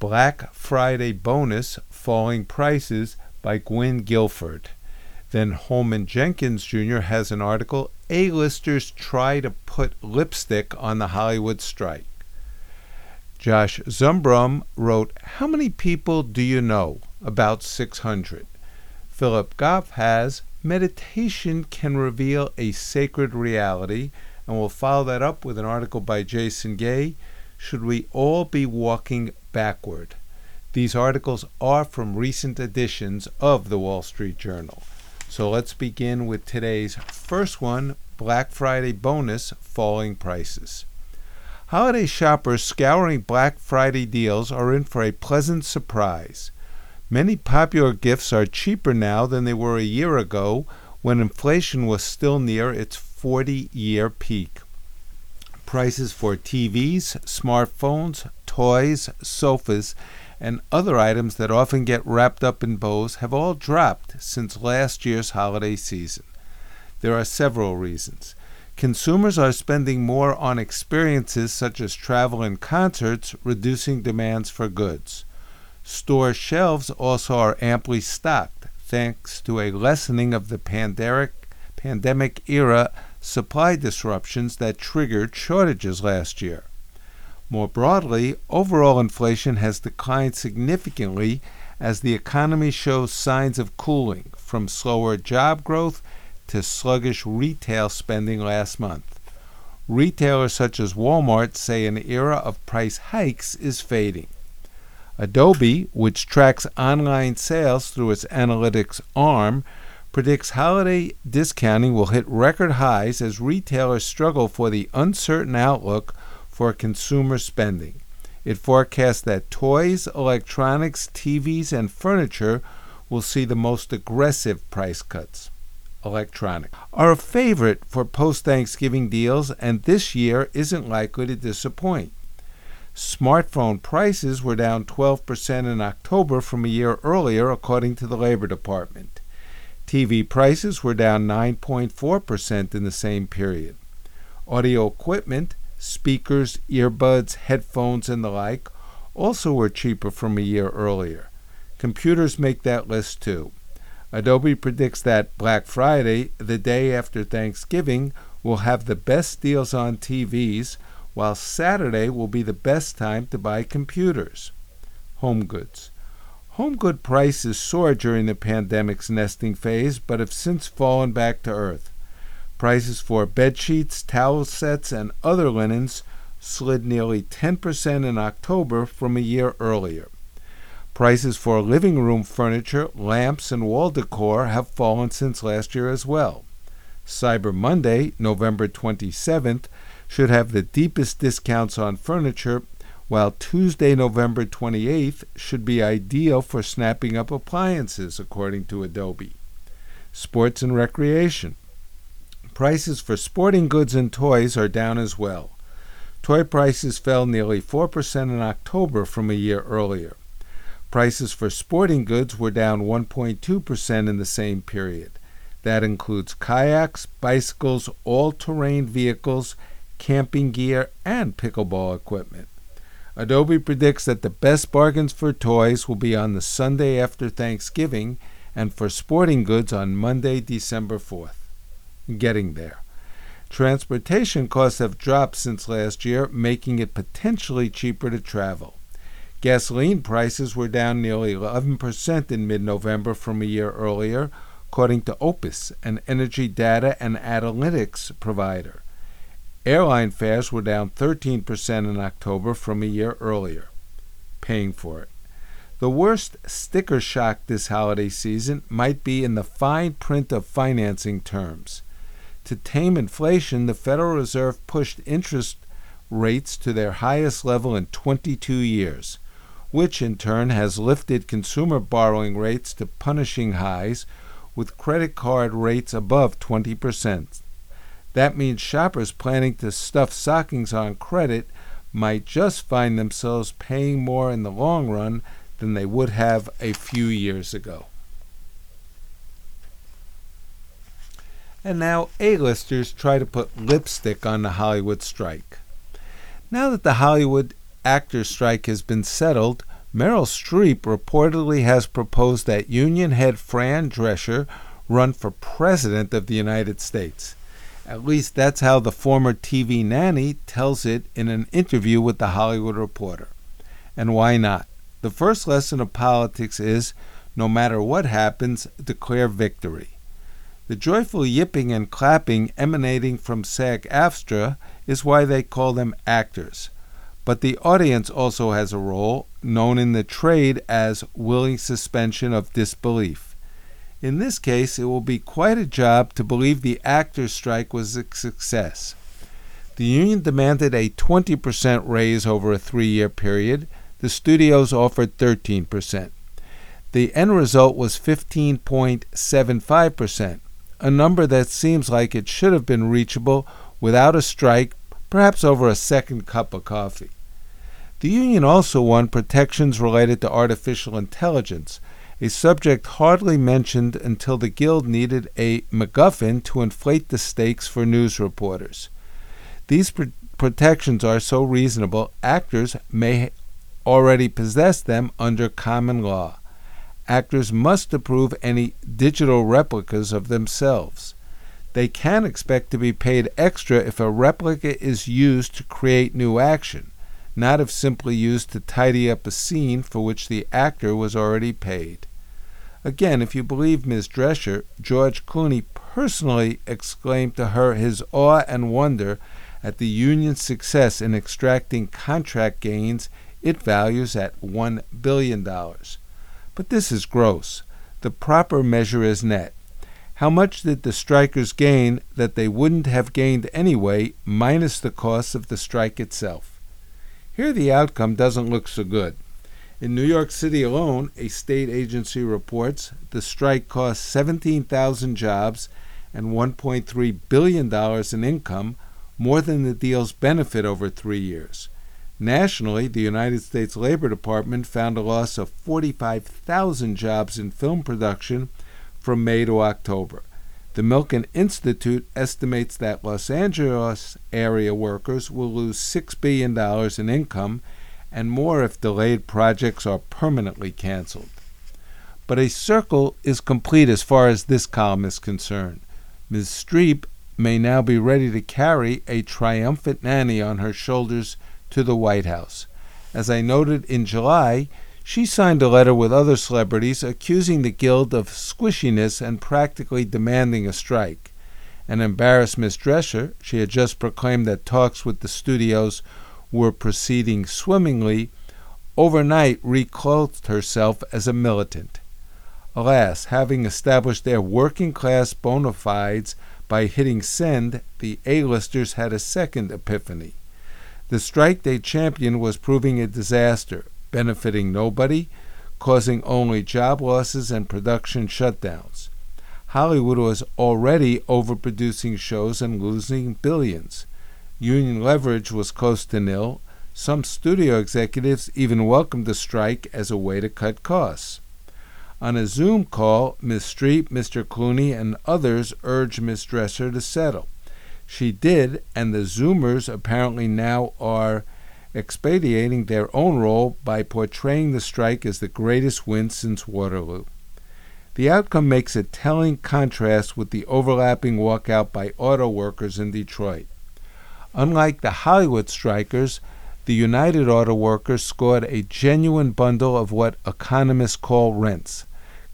Black Friday Bonus Falling Prices by Gwynn Guilford. Then Holman Jenkins Jr. has an article A-listers try to put lipstick on the Hollywood strike. Josh Zumbrun wrote, How many people do you know? About 600. Philip Goff has Meditation can reveal a sacred reality, and we'll follow that up with an article by Jason Gay. Should we all be walking backward. These articles are from recent editions of the Wall Street Journal. So let's begin with today's first one Black Friday bonus falling prices. Holiday shoppers scouring Black Friday deals are in for a pleasant surprise. Many popular gifts are cheaper now than they were a year ago when inflation was still near its 40 year peak. Prices for TVs, smartphones, toys, sofas, and other items that often get wrapped up in bows have all dropped since last year's holiday season. There are several reasons. Consumers are spending more on experiences such as travel and concerts, reducing demands for goods. Store shelves also are amply stocked, thanks to a lessening of the pandemic, era supply disruptions that triggered shortages last year. More broadly, overall inflation has declined significantly as the economy shows signs of cooling, from slower job growth to sluggish retail spending last month. Retailers such as Walmart say an era of price hikes is fading. Adobe, which tracks online sales through its analytics arm, predicts holiday discounting will hit record highs as retailers struggle for the uncertain outlook for consumer spending. It forecasts that toys, electronics, TVs, and furniture will see the most aggressive price cuts. Electronic are a favorite for post Thanksgiving deals, and this year isn't likely to disappoint. Smartphone prices were down 12% in October from a year earlier, according to the Labor Department. TV prices were down 9.4% in the same period. Audio equipment speakers, earbuds, headphones, and the like, also were cheaper from a year earlier. Computers make that list too. Adobe predicts that Black Friday, the day after Thanksgiving, will have the best deals on TVs, while Saturday will be the best time to buy computers. Home goods. Home good prices soared during the pandemic's nesting phase, but have since fallen back to earth. Prices for bed sheets, towel sets, and other linens slid nearly 10% in October from a year earlier. Prices for living room furniture, lamps, and wall decor have fallen since last year as well. Cyber Monday, November 27th, should have the deepest discounts on furniture, while Tuesday, November 28th, should be ideal for snapping up appliances, according to Adobe. Sports and recreation. Prices for sporting goods and toys are down as well. Toy prices fell nearly 4% in October from a year earlier. Prices for sporting goods were down 1.2% in the same period. That includes kayaks, bicycles, all terrain vehicles, camping gear, and pickleball equipment. Adobe predicts that the best bargains for toys will be on the Sunday after Thanksgiving and for sporting goods on Monday, December 4th getting there. Transportation costs have dropped since last year, making it potentially cheaper to travel. Gasoline prices were down nearly 11% in mid November from a year earlier, according to OPIS, an energy data and analytics provider. Airline fares were down 13% in October from a year earlier. Paying for it. The worst sticker shock this holiday season might be in the fine print of financing terms. To tame inflation, the Federal Reserve pushed interest rates to their highest level in 22 years. which in turn has lifted consumer borrowing rates to punishing highs with credit card rates above 20%. That means shoppers planning to stuff stockings on credit might just find themselves paying more in the long run than they would have a few years ago. And now A-listers try to put lipstick on the Hollywood strike. Now that the Hollywood actor strike has been settled, Meryl Streep reportedly has proposed that union head Fran Drescher run for president of the United States. At least that's how the former TV nanny tells it in an interview with the Hollywood Reporter. And why not? The first lesson of politics is no matter what happens, declare victory. The joyful yipping and clapping emanating from SAG AFTRA is why they call them actors. But the audience also has a role, known in the trade as willing suspension of disbelief. In this case, it will be quite a job to believe the actors' strike was a success. The union demanded a 20% raise over a three year period. The studios offered 13%. The end result was 15.75%, a number that seems like it should have been reachable without a strike, perhaps over a second cup of coffee. The union also won protections related to artificial intelligence a subject hardly mentioned until the Guild needed a MacGuffin to inflate the stakes for news reporters. These pr- protections are so reasonable, actors may already possess them under common law. Actors must approve any digital replicas of themselves. They can expect to be paid extra if a replica is used to create new action, not if simply used to tidy up a scene for which the actor was already paid. Again, if you believe Ms. Drescher, George Clooney personally exclaimed to her his awe and wonder at the union's success in extracting contract gains it values at $1 billion. But this is gross. The proper measure is net. How much did the strikers gain that they wouldn't have gained anyway, minus the cost of the strike itself? Here the outcome doesn't look so good. In New York City alone, a state agency reports the strike cost 17,000 jobs and $1.3 billion in income, more than the deal's benefit over three years. Nationally, the United States Labor Department found a loss of 45,000 jobs in film production from May to October. The Milken Institute estimates that Los Angeles area workers will lose $6 billion in income and more if delayed projects are permanently canceled. But a circle is complete as far as this column is concerned. Ms. Streep may now be ready to carry a triumphant nanny on her shoulders to the White House. As I noted in July, she signed a letter with other celebrities accusing the Guild of squishiness and practically demanding a strike. An embarrassed Miss Drescher, she had just proclaimed that talks with the studios were proceeding swimmingly, overnight reclothed herself as a militant. Alas, having established their working class bona fides by hitting send, the A-listers had a second epiphany. The strike they championed was proving a disaster, benefiting nobody, causing only job losses and production shutdowns. Hollywood was already overproducing shows and losing billions. Union leverage was close to nil. Some studio executives even welcomed the strike as a way to cut costs. On a Zoom call, Miss Streep, Mr. Clooney, and others urged Miss Drescher to settle. She did, and the Zoomers apparently now are expediting their own role by portraying the strike as the greatest win since Waterloo. The outcome makes a telling contrast with the overlapping walkout by auto workers in Detroit. Unlike the Hollywood strikers, the United Auto Workers scored a genuine bundle of what economists call rents,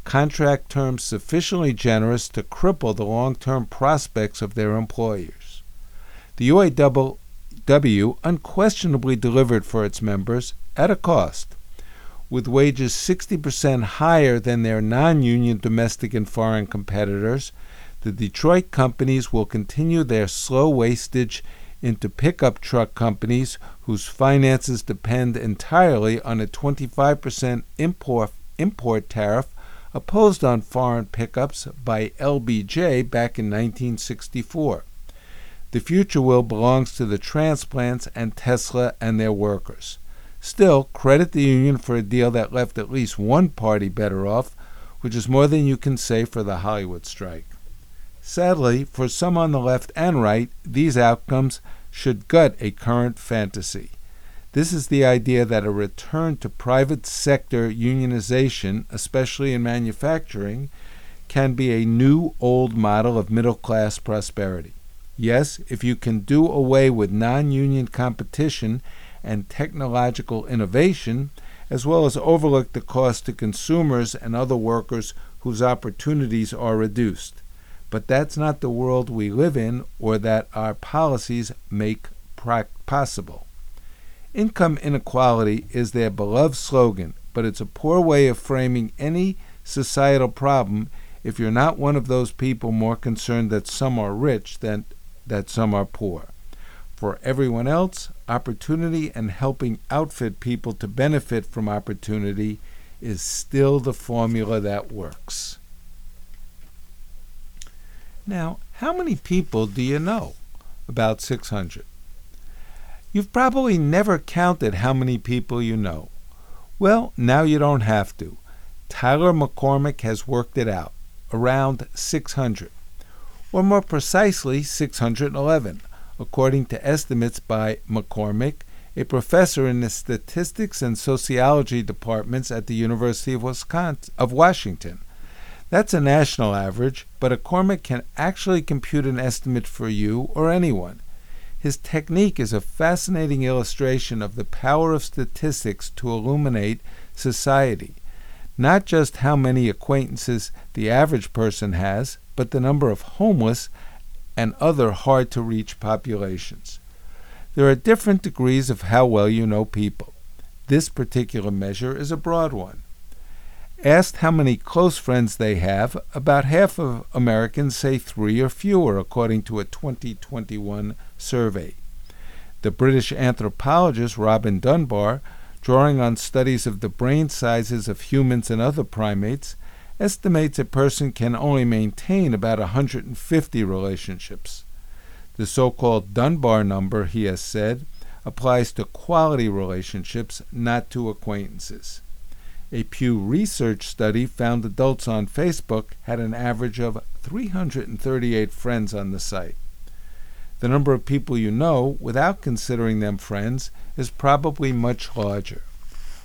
contract terms sufficiently generous to cripple the long term prospects of their employers. The UAW unquestionably delivered for its members at a cost, with wages 60% higher than their non union domestic and foreign competitors. The Detroit companies will continue their slow wastage into pickup truck companies whose finances depend entirely on a 25% import, import tariff opposed on foreign pickups by LBJ back in 1964. The future will belongs to the transplants and Tesla and their workers. Still, credit the union for a deal that left at least one party better off, which is more than you can say for the Hollywood strike. Sadly, for some on the left and right, these outcomes should gut a current fantasy. This is the idea that a return to private sector unionization, especially in manufacturing, can be a new old model of middle class prosperity. Yes, if you can do away with non union competition and technological innovation, as well as overlook the cost to consumers and other workers whose opportunities are reduced. But that's not the world we live in or that our policies make possible. Income inequality is their beloved slogan, but it's a poor way of framing any societal problem if you're not one of those people more concerned that some are rich than that some are poor. For everyone else, opportunity and helping outfit people to benefit from opportunity is still the formula that works. Now, how many people do you know? About 600. You've probably never counted how many people you know. Well, now you don't have to. Tyler McCormick has worked it out around 600, or more precisely, 611 according to estimates by McCormick, a professor in the statistics and sociology departments at the University of Wisconsin of Washington. That's a national average, but McCormick can actually compute an estimate for you or anyone. His technique is a fascinating illustration of the power of statistics to illuminate society. Not just how many acquaintances the average person has, but the number of homeless and other hard to reach populations. There are different degrees of how well you know people. This particular measure is a broad one. Asked how many close friends they have, about half of Americans say three or fewer, according to a 2021 survey. The British anthropologist Robin Dunbar, drawing on studies of the brain sizes of humans and other primates, estimates a person can only maintain about 150 relationships. The so called Dunbar number, he has said, applies to quality relationships, not to acquaintances. A Pew Research study found adults on Facebook had an average of 338 friends on the site. The number of people you know, without considering them friends, is probably much larger.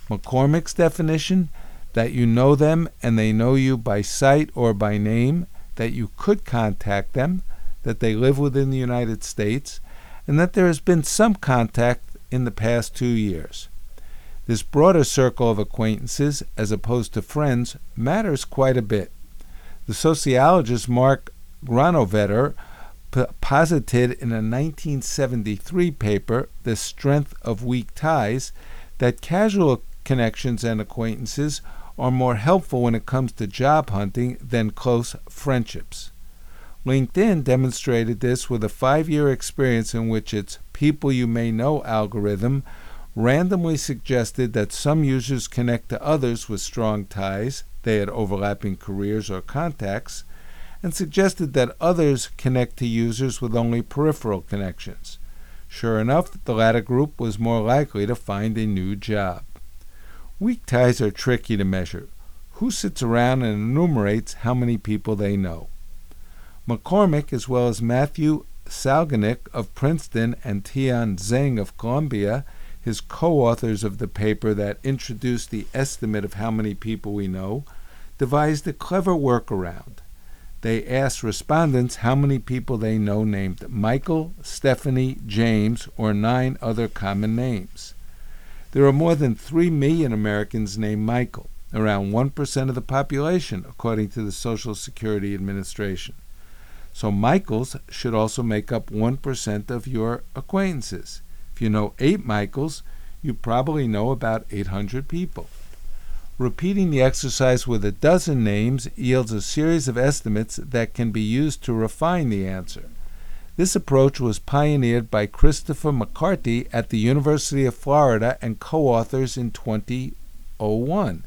McCormick's definition that you know them and they know you by sight or by name, that you could contact them, that they live within the United States, and that there has been some contact in the past two years. This broader circle of acquaintances, as opposed to friends, matters quite a bit. The sociologist Mark Granovetter p- posited in a 1973 paper, The Strength of Weak Ties, that casual connections and acquaintances are more helpful when it comes to job hunting than close friendships. LinkedIn demonstrated this with a five year experience in which its people you may know algorithm randomly suggested that some users connect to others with strong ties, they had overlapping careers or contacts, and suggested that others connect to users with only peripheral connections. Sure enough, the latter group was more likely to find a new job. Weak ties are tricky to measure. Who sits around and enumerates how many people they know? McCormick, as well as Matthew Salganik of Princeton and Tian Zheng of Columbia, his co authors of the paper that introduced the estimate of how many people we know, devised a clever workaround. They asked respondents how many people they know named Michael, Stephanie, James, or nine other common names. There are more than 3 million Americans named Michael, around 1% of the population, according to the Social Security Administration. So Michaels should also make up 1% of your acquaintances. If you know 8 Michaels, you probably know about 800 people. Repeating the exercise with a dozen names yields a series of estimates that can be used to refine the answer. This approach was pioneered by Christopher McCarty at the University of Florida and co authors in 2001.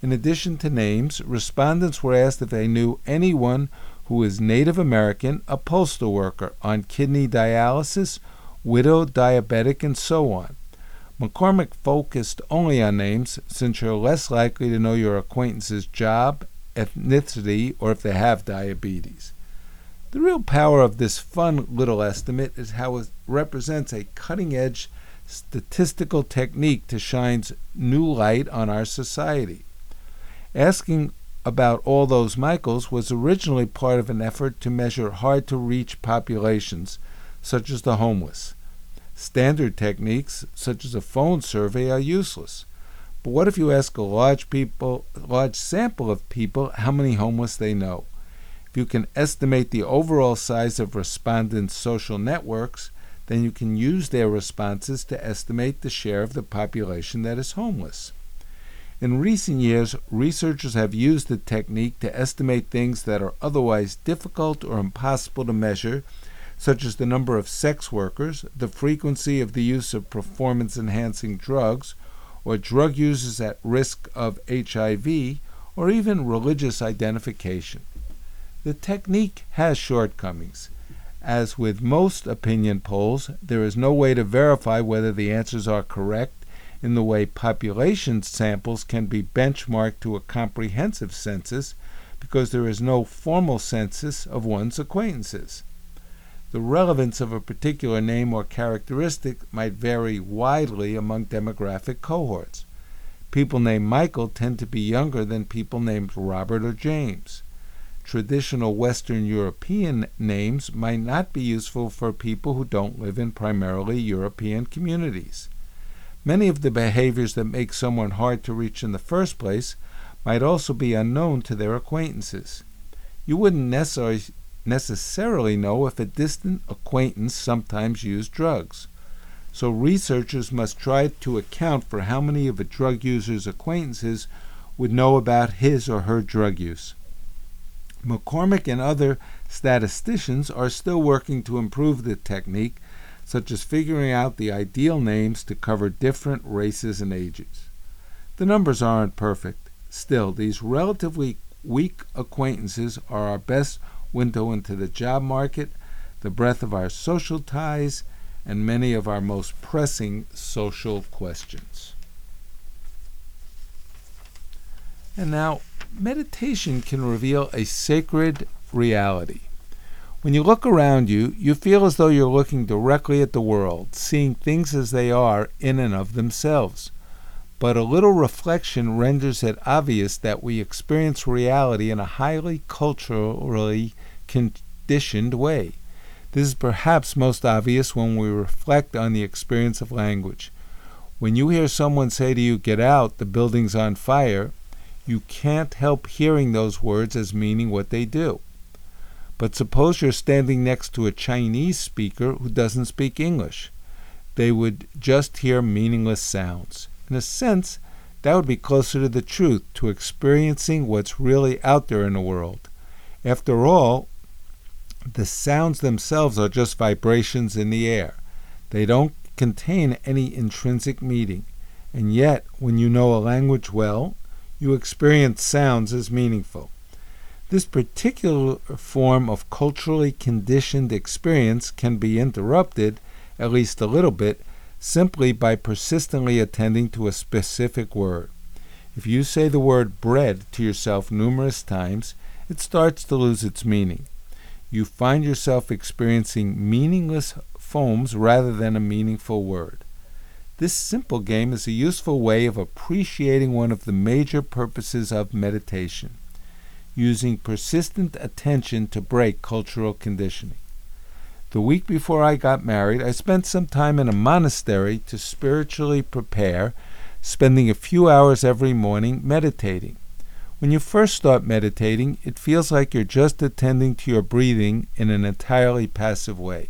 In addition to names, respondents were asked if they knew anyone who was Native American, a postal worker, on kidney dialysis, widowed, diabetic, and so on. McCormick focused only on names since you're less likely to know your acquaintance's job, ethnicity, or if they have diabetes. The real power of this fun little estimate is how it represents a cutting edge statistical technique to shine new light on our society. Asking about all those Michaels was originally part of an effort to measure hard to reach populations, such as the homeless. Standard techniques, such as a phone survey, are useless. But what if you ask a large people, large sample of people how many homeless they know? If you can estimate the overall size of respondents' social networks, then you can use their responses to estimate the share of the population that is homeless. In recent years, researchers have used the technique to estimate things that are otherwise difficult or impossible to measure, such as the number of sex workers, the frequency of the use of performance enhancing drugs, or drug users at risk of HIV, or even religious identification. The technique has shortcomings. As with most opinion polls, there is no way to verify whether the answers are correct in the way population samples can be benchmarked to a comprehensive census because there is no formal census of one's acquaintances. The relevance of a particular name or characteristic might vary widely among demographic cohorts. People named Michael tend to be younger than people named Robert or James. Traditional Western European names might not be useful for people who don't live in primarily European communities. Many of the behaviors that make someone hard to reach in the first place might also be unknown to their acquaintances. You wouldn't necessarily, necessarily know if a distant acquaintance sometimes used drugs. So researchers must try to account for how many of a drug user's acquaintances would know about his or her drug use. McCormick and other statisticians are still working to improve the technique such as figuring out the ideal names to cover different races and ages. The numbers aren't perfect. Still, these relatively weak acquaintances are our best window into the job market, the breadth of our social ties, and many of our most pressing social questions. And now, meditation can reveal a sacred reality. When you look around you, you feel as though you're looking directly at the world, seeing things as they are in and of themselves. But a little reflection renders it obvious that we experience reality in a highly culturally conditioned way. This is perhaps most obvious when we reflect on the experience of language. When you hear someone say to you, Get out, the building's on fire, you can't help hearing those words as meaning what they do. But suppose you're standing next to a Chinese speaker who doesn't speak English. They would just hear meaningless sounds. In a sense, that would be closer to the truth, to experiencing what's really out there in the world. After all, the sounds themselves are just vibrations in the air. They don't contain any intrinsic meaning. And yet, when you know a language well, you experience sounds as meaningful. This particular form of culturally conditioned experience can be interrupted, at least a little bit, simply by persistently attending to a specific word. If you say the word bread to yourself numerous times, it starts to lose its meaning. You find yourself experiencing meaningless foams rather than a meaningful word. This simple game is a useful way of appreciating one of the major purposes of meditation using persistent attention to break cultural conditioning. The week before I got married, I spent some time in a monastery to spiritually prepare, spending a few hours every morning meditating. When you first start meditating, it feels like you're just attending to your breathing in an entirely passive way.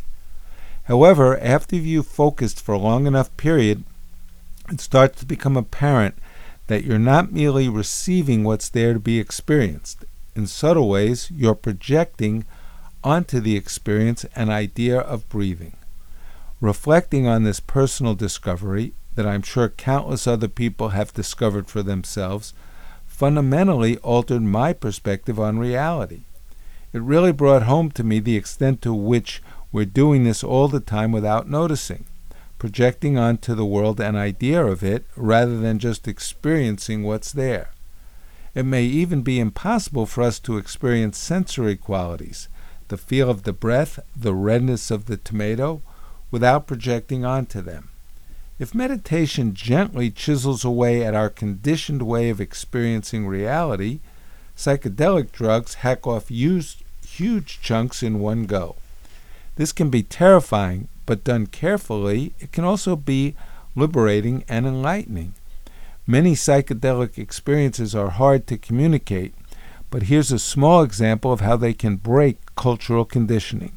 However, after you've focused for a long enough period, it starts to become apparent that you're not merely receiving what's there to be experienced in subtle ways, you're projecting onto the experience an idea of breathing. Reflecting on this personal discovery, that I'm sure countless other people have discovered for themselves, fundamentally altered my perspective on reality. It really brought home to me the extent to which we're doing this all the time without noticing, projecting onto the world an idea of it rather than just experiencing what's there. It may even be impossible for us to experience sensory qualities, the feel of the breath, the redness of the tomato, without projecting onto them. If meditation gently chisels away at our conditioned way of experiencing reality, psychedelic drugs hack off huge, huge chunks in one go. This can be terrifying, but done carefully, it can also be liberating and enlightening. Many psychedelic experiences are hard to communicate, but here's a small example of how they can break cultural conditioning.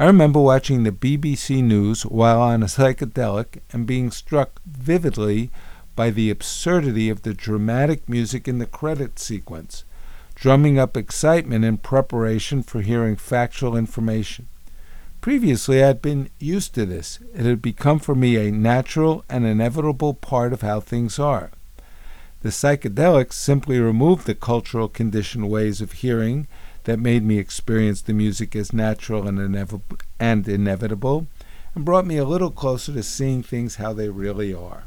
I remember watching the BBC News while on a psychedelic and being struck vividly by the absurdity of the dramatic music in the credit sequence, drumming up excitement in preparation for hearing factual information. Previously, I had been used to this. It had become for me a natural and inevitable part of how things are. The psychedelics simply removed the cultural conditioned ways of hearing that made me experience the music as natural and, inev- and inevitable, and brought me a little closer to seeing things how they really are.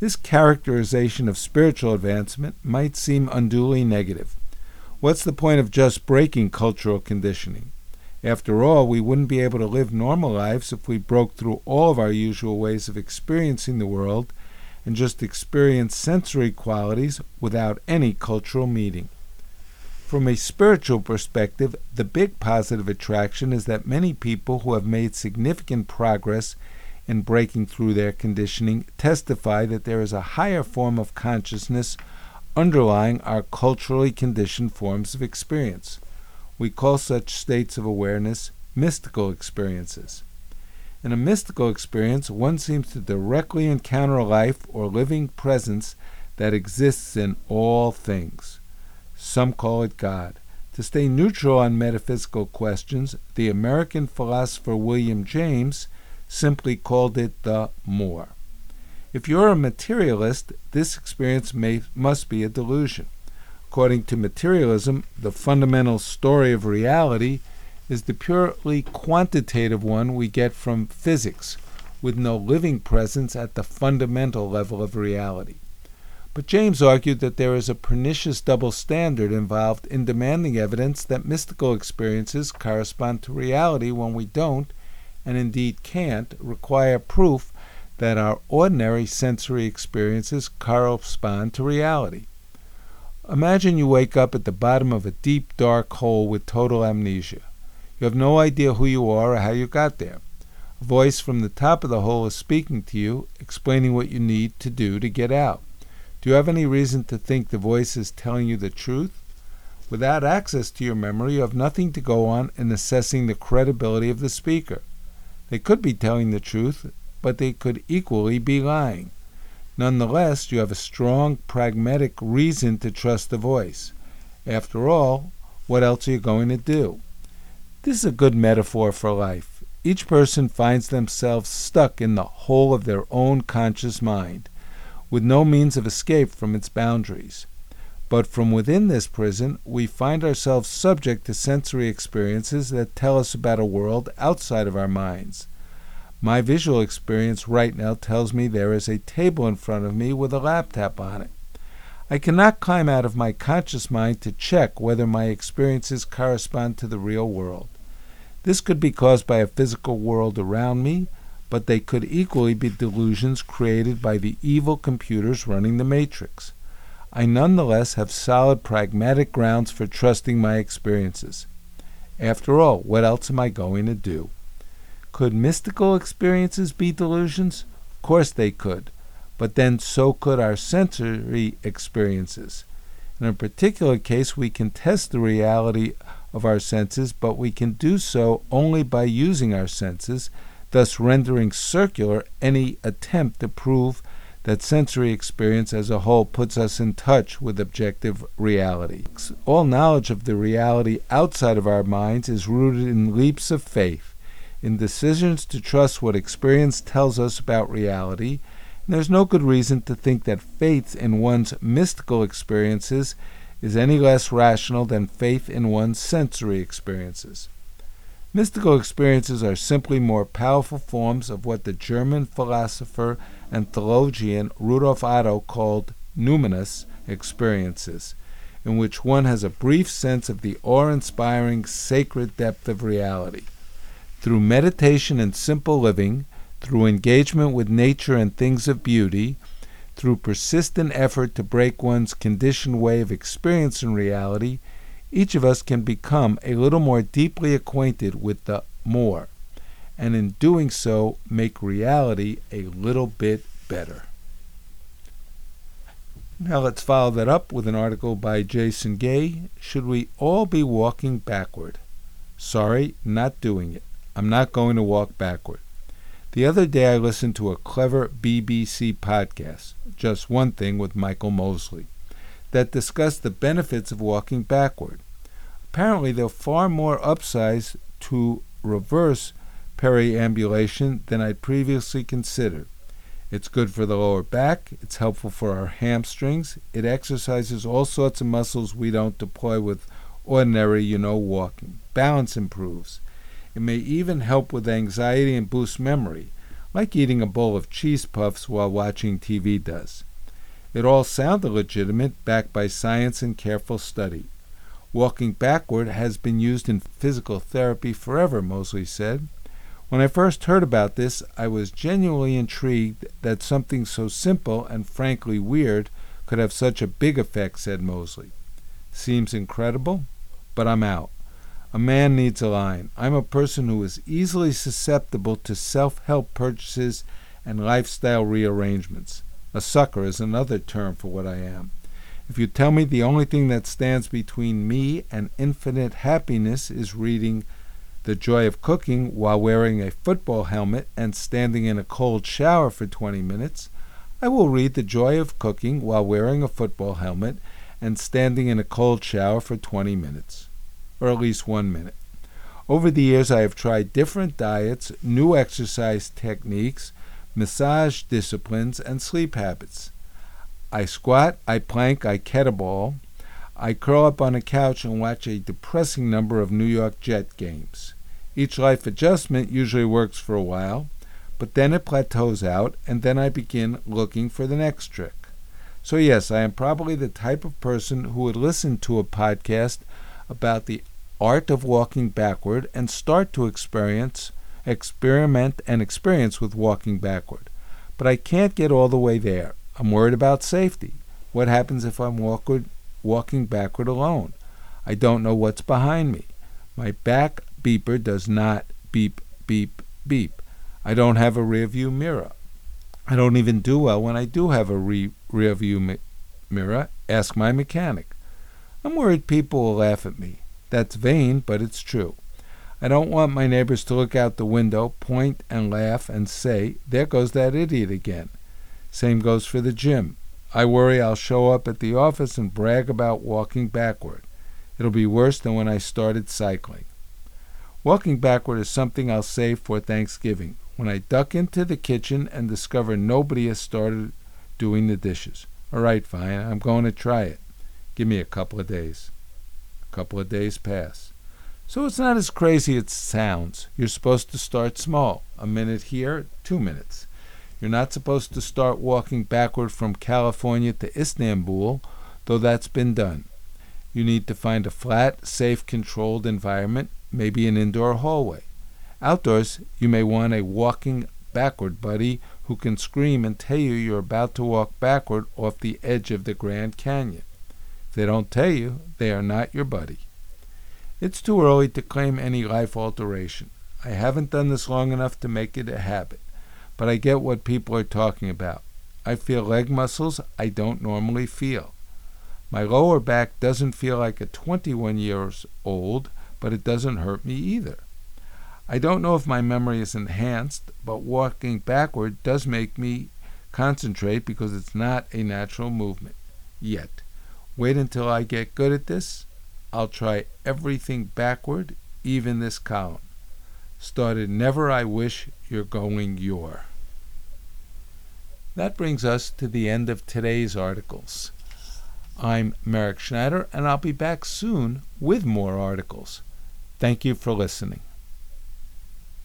This characterization of spiritual advancement might seem unduly negative. What's the point of just breaking cultural conditioning? After all, we wouldn't be able to live normal lives if we broke through all of our usual ways of experiencing the world and just experienced sensory qualities without any cultural meaning. From a spiritual perspective, the big positive attraction is that many people who have made significant progress in breaking through their conditioning testify that there is a higher form of consciousness underlying our culturally conditioned forms of experience. We call such states of awareness mystical experiences. In a mystical experience, one seems to directly encounter a life or living presence that exists in all things. Some call it God. To stay neutral on metaphysical questions, the American philosopher William James simply called it the more. If you're a materialist, this experience may, must be a delusion. According to materialism, the fundamental story of reality is the purely quantitative one we get from physics, with no living presence at the fundamental level of reality. But James argued that there is a pernicious double standard involved in demanding evidence that mystical experiences correspond to reality when we don't, and indeed can't, require proof that our ordinary sensory experiences correspond to reality. Imagine you wake up at the bottom of a deep, dark hole with total amnesia. You have no idea who you are or how you got there. A voice from the top of the hole is speaking to you, explaining what you need to do to get out. Do you have any reason to think the voice is telling you the truth? Without access to your memory, you have nothing to go on in assessing the credibility of the speaker. They could be telling the truth, but they could equally be lying. Nonetheless, you have a strong pragmatic reason to trust the voice. After all, what else are you going to do? This is a good metaphor for life. Each person finds themselves stuck in the hole of their own conscious mind with no means of escape from its boundaries. But from within this prison, we find ourselves subject to sensory experiences that tell us about a world outside of our minds. My visual experience right now tells me there is a table in front of me with a laptop on it. I cannot climb out of my conscious mind to check whether my experiences correspond to the real world. This could be caused by a physical world around me, but they could equally be delusions created by the evil computers running the matrix. I nonetheless have solid pragmatic grounds for trusting my experiences. After all, what else am I going to do? Could mystical experiences be delusions? Of course they could, but then so could our sensory experiences. In a particular case, we can test the reality of our senses, but we can do so only by using our senses thus rendering circular any attempt to prove that sensory experience as a whole puts us in touch with objective reality. All knowledge of the reality outside of our minds is rooted in leaps of faith, in decisions to trust what experience tells us about reality. And there's no good reason to think that faith in one's mystical experiences is any less rational than faith in one's sensory experiences. Mystical experiences are simply more powerful forms of what the German philosopher and theologian Rudolf Otto called numinous experiences, in which one has a brief sense of the awe inspiring sacred depth of reality. Through meditation and simple living, through engagement with nature and things of beauty, through persistent effort to break one's conditioned way of experiencing reality, each of us can become a little more deeply acquainted with the more and in doing so, make reality a little bit better. Now let's follow that up with an article by Jason Gay Should We All Be Walking Backward? Sorry, not doing it. I'm not going to walk backward. The other day I listened to a clever BBC podcast, Just One Thing with Michael Mosley, that discuss the benefits of walking backward. Apparently, there are far more upsides to reverse periambulation than I'd previously considered. It's good for the lower back, it's helpful for our hamstrings, it exercises all sorts of muscles we don't deploy with ordinary, you know, walking. Balance improves. It may even help with anxiety and boost memory, like eating a bowl of cheese puffs while watching TV does. It all sounded legitimate, backed by science and careful study. Walking backward has been used in physical therapy forever, Mosley said. When I first heard about this, I was genuinely intrigued that something so simple and frankly weird could have such a big effect, said Mosley. Seems incredible, but I'm out. A man needs a line. I'm a person who is easily susceptible to self help purchases and lifestyle rearrangements. A sucker is another term for what I am. If you tell me the only thing that stands between me and infinite happiness is reading the joy of cooking while wearing a football helmet and standing in a cold shower for 20 minutes, I will read The Joy of Cooking while wearing a football helmet and standing in a cold shower for 20 minutes, or at least one minute. Over the years, I have tried different diets, new exercise techniques, massage disciplines, and sleep habits. I squat, I plank, I kettlebell. I curl up on a couch and watch a depressing number of New York Jet games. Each life adjustment usually works for a while, but then it plateaus out, and then I begin looking for the next trick. So, yes, I am probably the type of person who would listen to a podcast about the art of walking backward and start to experience, experiment, and experience with walking backward. But I can't get all the way there. I'm worried about safety. What happens if I'm walkward, walking backward alone? I don't know what's behind me. My back beeper does not beep, beep, beep. I don't have a rear view mirror. I don't even do well when I do have a re- rear view mi- mirror. Ask my mechanic. I'm worried people will laugh at me. That's vain, but it's true. I don't want my neighbors to look out the window, point and laugh, and say, There goes that idiot again. Same goes for the gym. I worry I'll show up at the office and brag about walking backward. It'll be worse than when I started cycling. Walking backward is something I'll save for Thanksgiving, when I duck into the kitchen and discover nobody has started doing the dishes. All right, fine, I'm going to try it. Give me a couple of days. A couple of days pass. So it's not as crazy as it sounds. You're supposed to start small. A minute here, two minutes. You're not supposed to start walking backward from California to Istanbul, though that's been done. You need to find a flat, safe, controlled environment maybe an indoor hallway. Outdoors, you may want a walking backward buddy who can scream and tell you you're about to walk backward off the edge of the Grand Canyon. If they don't tell you, they are not your buddy. It's too early to claim any life alteration. I haven't done this long enough to make it a habit, but I get what people are talking about. I feel leg muscles I don't normally feel. My lower back doesn't feel like a 21 years old but it doesn't hurt me either. I don't know if my memory is enhanced, but walking backward does make me concentrate because it's not a natural movement yet. Wait until I get good at this. I'll try everything backward, even this column. Started never I wish you're going your. That brings us to the end of today's articles. I'm Merrick Schneider, and I'll be back soon with more articles. Thank you for listening.